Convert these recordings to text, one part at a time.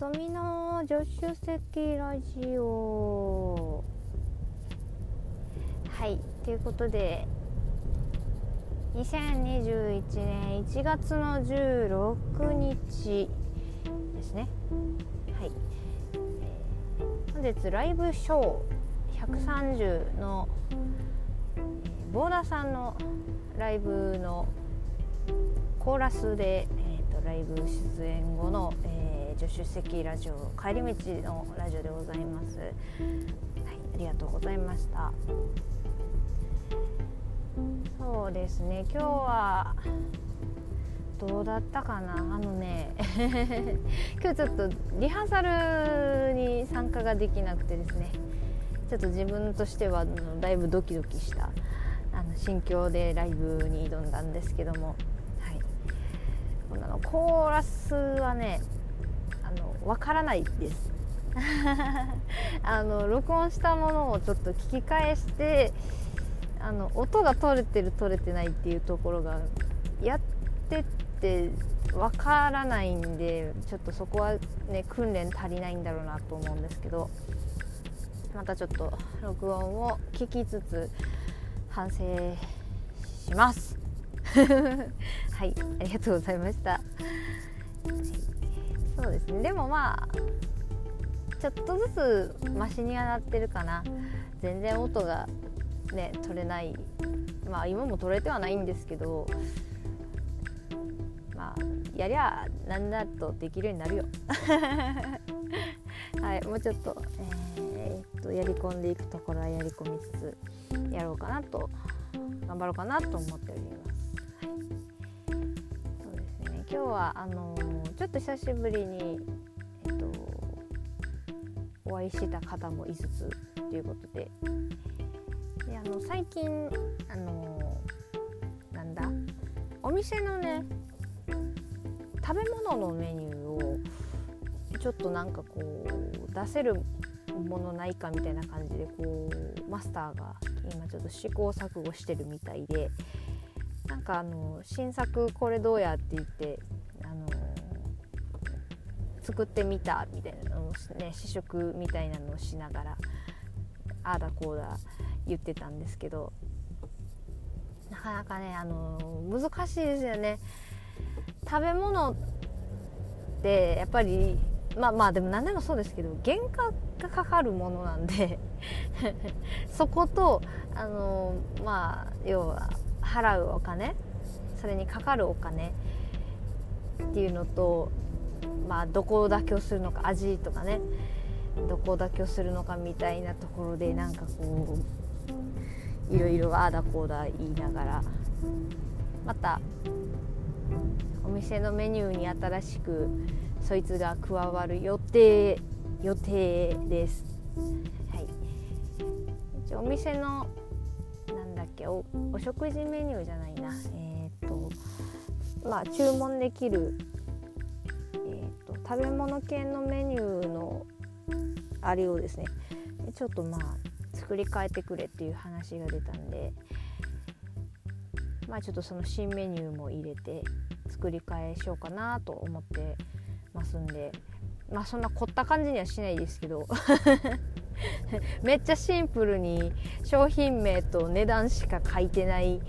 ぞみの助手席ラジオ。はいということで2021年1月の16日ですね。はい、本日ライブショー130の、えーボーダーさんのライブのコーラスで、えー、とライブ出演後の、えー助手席ラジオ帰り道のラジオでございます。はい、ありがとうございました。そうですね、今日はどうだったかな？あのね 今日ちょっとリハーサルに参加ができなくてですねちょっと自分としてはあのだいぶドキドキしたあの心境でライブに挑んだんですけども、はい、こんなのコーラスはねあのわからないです。あの録音したものをちょっと聞き返してあの音が取れてる取れてないっていうところがやってってわからないんでちょっとそこはね訓練足りないんだろうなと思うんですけどまたちょっと録音を聞きつつ反省します。はいありがとうございました。ですね。でもまあちょっとずつマシにはなってるかな。全然音がね取れない。まあ今も取れてはないんですけどまあやりゃなんだとできるようになるよ。はいもうちょっとえーっとやり込んでいくところはやり込みつつやろうかなと頑張ろうかなと思っております、はい、そうですね。今日はあのーちょっと久しぶりにえっとお会いした方もいつつということで。であの最近あのなんだ？お店のね食べ物のメニューをちょっとなんかこう出せるものないかみたいな感じでこうマスターが今ちょっと試行錯誤してるみたいで。なんかあの新作これどうやって言って作ってみたみたいなのをね試食みたいなのをしながらああだこうだ言ってたんですけどなかなかねあの難しいですよね。食べ物ってやっぱりまあまあでも何でもそうですけど原価がかかるものなんで そことあのまあ要は払うお金それにかかるお金っていうのとまあどこを妥協するのか味とかねどこを妥協するのかみたいなところでなんかこういろいろああだこうだ言いながらまたお店のメニューに新しくそいつが加わる予定予定です。はい、一応お店のなんだっけおお食事メニューじゃないなえっ、とまあ注文できる、食べ物系のメニューのあれをですねちょっとまあ作り変えてくれっていう話が出たんでまあちょっとその新メニューも入れて作り変えしようかなと思ってますんでまあそんな凝った感じにはしないですけど めっちゃシンプルに商品名と値段しか書いてない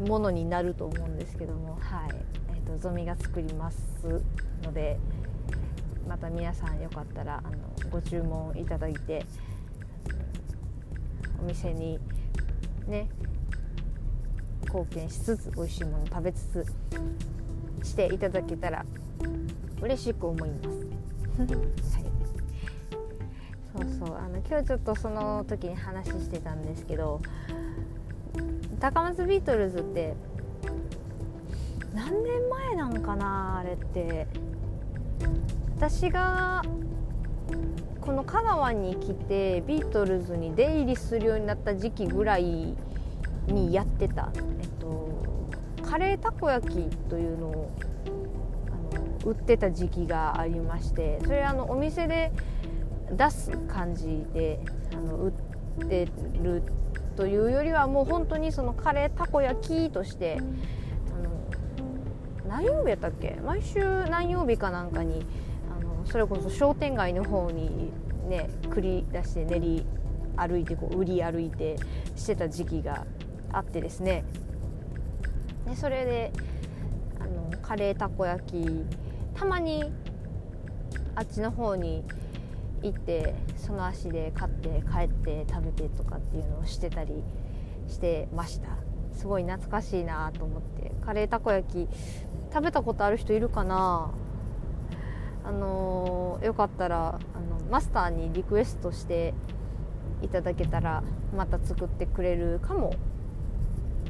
ものになると思うんですけどもはい、えー、とゾミが作りますのでまた皆さんよかったらあのご注文いただいてお店にね貢献しつつ美味しいもの食べつつしていただけたら嬉しく思います。はい、そうそう。あの今日ちょっとその時に話してたんですけど高松ビートルズって何年前なんかなあれって。私がこの香川に来てビートルズに出入りするようになった時期ぐらいにやってた、えっと、カレーたこ焼きというのをあの売ってた時期がありましてそれあのお店で出す感じであの売ってるというよりはもう本当にそのカレーたこ焼きとして何曜日やったっけ？毎週何曜日かなんかにそれこそ商店街の方にね繰り出して練り歩いてこう売り歩いてしてた時期があってですね。でそれであのカレーたこ焼きたまにあっちの方に行ってその足で買って帰って食べてとかっていうのをしてたりしてました。すごい懐かしいなと思って。カレーたこ焼き食べたことある人いるかな？あの、よかったらあのマスターにリクエストしていただけたらまた作ってくれるかも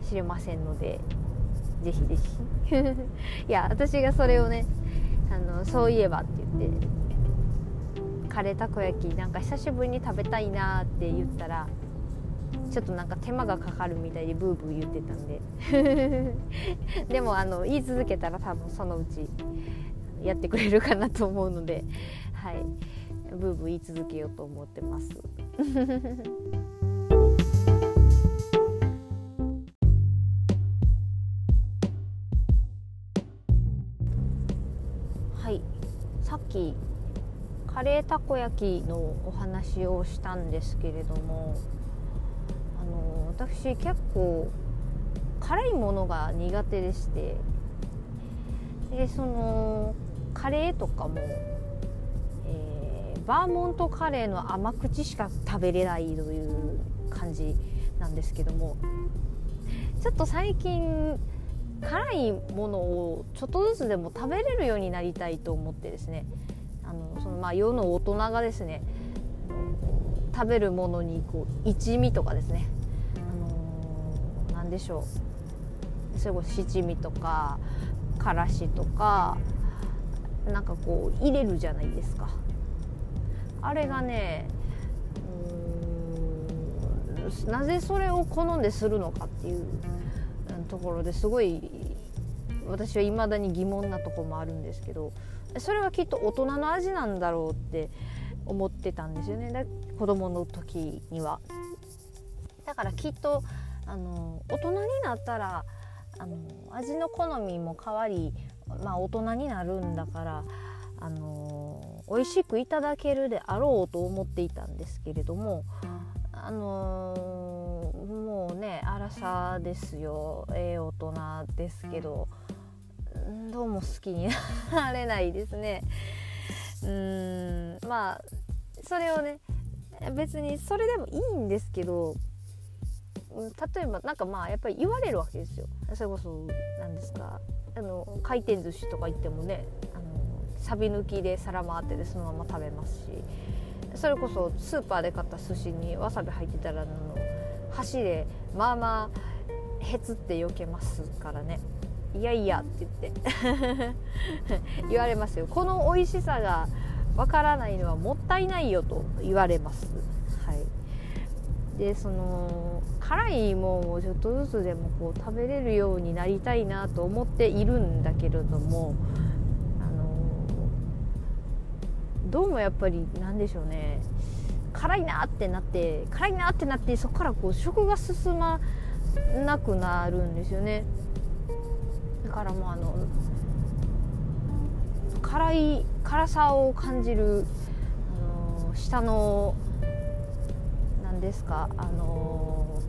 しれませんのでぜひぜひ。いや私がそれをねあのそういえばって言ってカレーたこ焼きなんか久しぶりに食べたいなって言ったらちょっとなんか手間がかかるみたいでブーブー言ってたんで。でもあの言い続けたら多分そのうちやってくれるかなと思うのではいブーブー言い続けようと思ってます。はいさっきカレーたこ焼きのお話をしたんですけれどもあの私結構辛いものが苦手でしてでそのカレーとかも、えー、バーモントカレーの甘口しか食べれないという感じなんですけどもちょっと最近辛いものをちょっとずつでも食べれるようになりたいと思ってですねあのそのまあ世の大人がですね食べるものにこう一味とかですね、あのー、何でしょう。それこそ七味とかからしとかなんかこう入れるじゃないですかあれがねなぜそれを好んでするのかっていうところですごい私はいまだに疑問なとこもあるんですけどそれはきっと大人の味なんだろうって思ってたんですよねだ子供の時には。だからきっとあの大人になったらあの味の好みも変わり、まあ、大人になるんだからあの美味しくいただけるであろうと思っていたんですけれどもあのもうね荒さですよええー、大人ですけどどうも好きになれないですね。うんまあそれをね別にそれでもいいんですけど例えばなんかまあやっぱり言われるわけですよそれこそ何ですかあの回転寿司とか行ってもねあのサビ抜きで皿回ってでそのまま食べますしそれこそスーパーで買った寿司にわさび入ってたらの箸でまあまあへつって避けますからね。いやいやって言って。言われますよ。この美味しさがわからないのはもったいないよと言われます。でその辛いもんをちょっとずつでもこう食べれるようになりたいなと思っているんだけれどもあのどうもやっぱりなんでしょうね。辛いなってなって辛いなってなってそこからこう食が進まなくなるんですよね。だからもうあの辛い辛さを感じる、あの下のですか？あの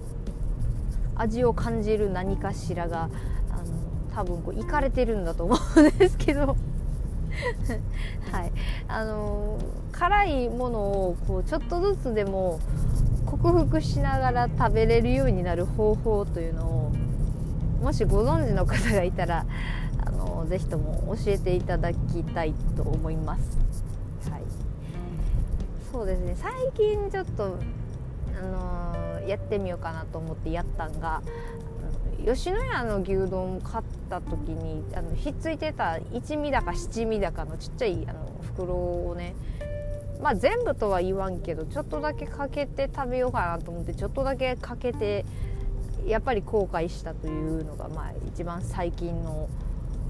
味を感じる何かしらがあの多分こういかれてるんだと思うんですけど。はい。あの辛いものをこうちょっとずつでも克服しながら食べれるようになる方法というのをもしご存知の方がいたらあのぜひとも教えていただきたいと思います。はい、そうですね。最近ちょっとあのやってみようかなと思ってやったんが吉野家の牛丼を買った時にあのひっついてた一味だか七味だかのちっちゃいあの袋をねまあ全部とは言わんけどちょっとだけかけて食べようかなと思ってちょっとだけかけてやっぱり後悔したというのがまあ一番最近の、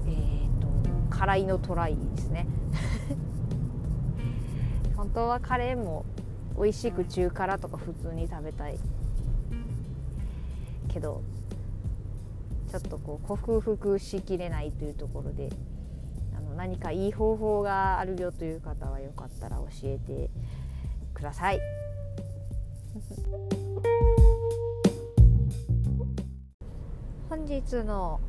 えーと、辛いのトライですね。本当はカレーも美味しく中辛とか普通に食べたいけどちょっとこう克服しきれないというところであの何かいい方法があるよという方はよかったら教えてください。本日の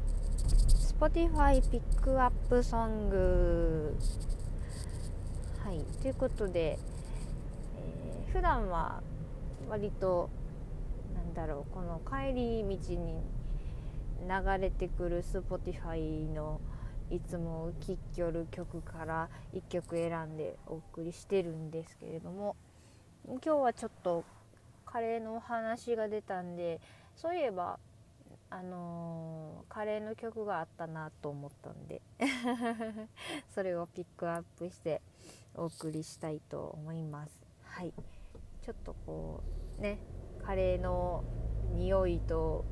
Spotify ピックアップソングはいということで、普段は割となんだろうこの帰り道に流れてくる Spotify のいつも聴きよる曲から1曲選んでお送りしてるんですけれども今日はちょっとカレーのお話が出たんでそういえばあのー、カレーの曲があったなと思ったんで それをピックアップしてお送りしたいと思います。はい。ちょっとこうねカレーの匂いと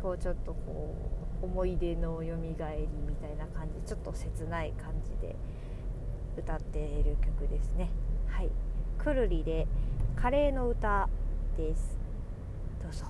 こうちょっとこう思い出のよみがえりみたいな感じちょっと切ない感じで歌っている曲ですね。はい。くるりでカレーの歌です。どうぞ。